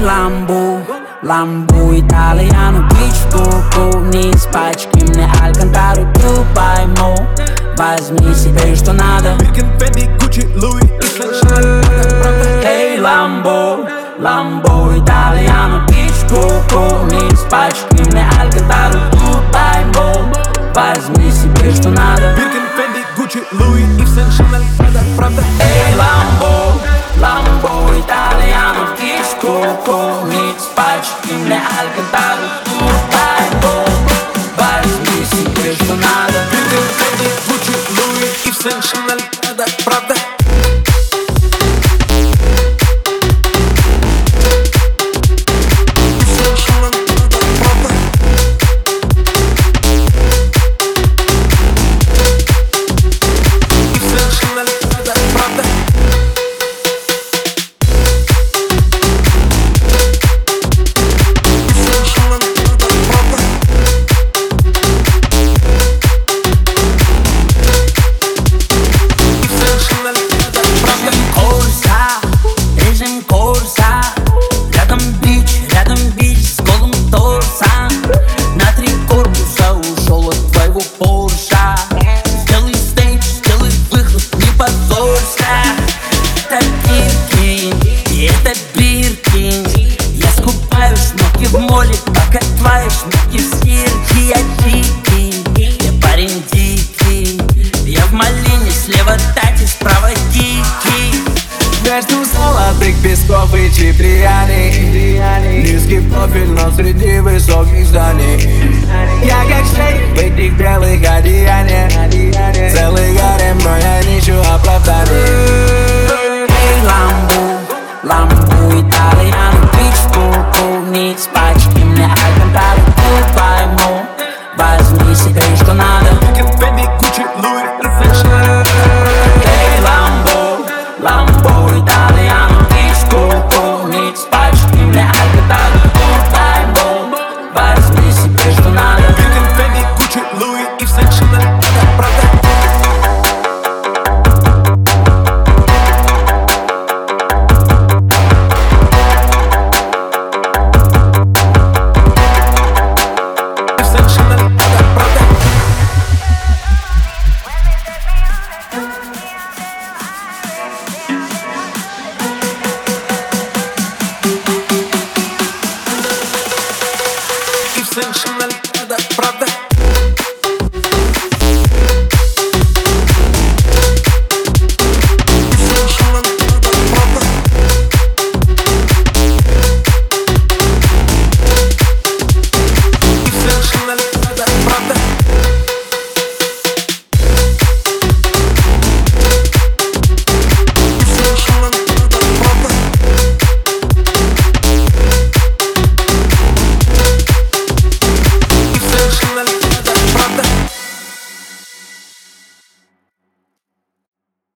Lambo, Lambo italiano Beach Coco Низ пачки мне Алькантару Дубай Мо Возьми себе что nada. Birkin, Fendi, Gucci, Louis, Chanel pra твоего Порша Сделай стейдж, сделай выход, не позорься. Это Биркин, и это Биркин Я скупаю шмотки в моле, пока твои шмотки в стирке. Я дикий, я парень дикий. Я в малине, слева тати, справа дикий. Между золотых песков и чиприяний Низкий профиль, но среди высоких зданий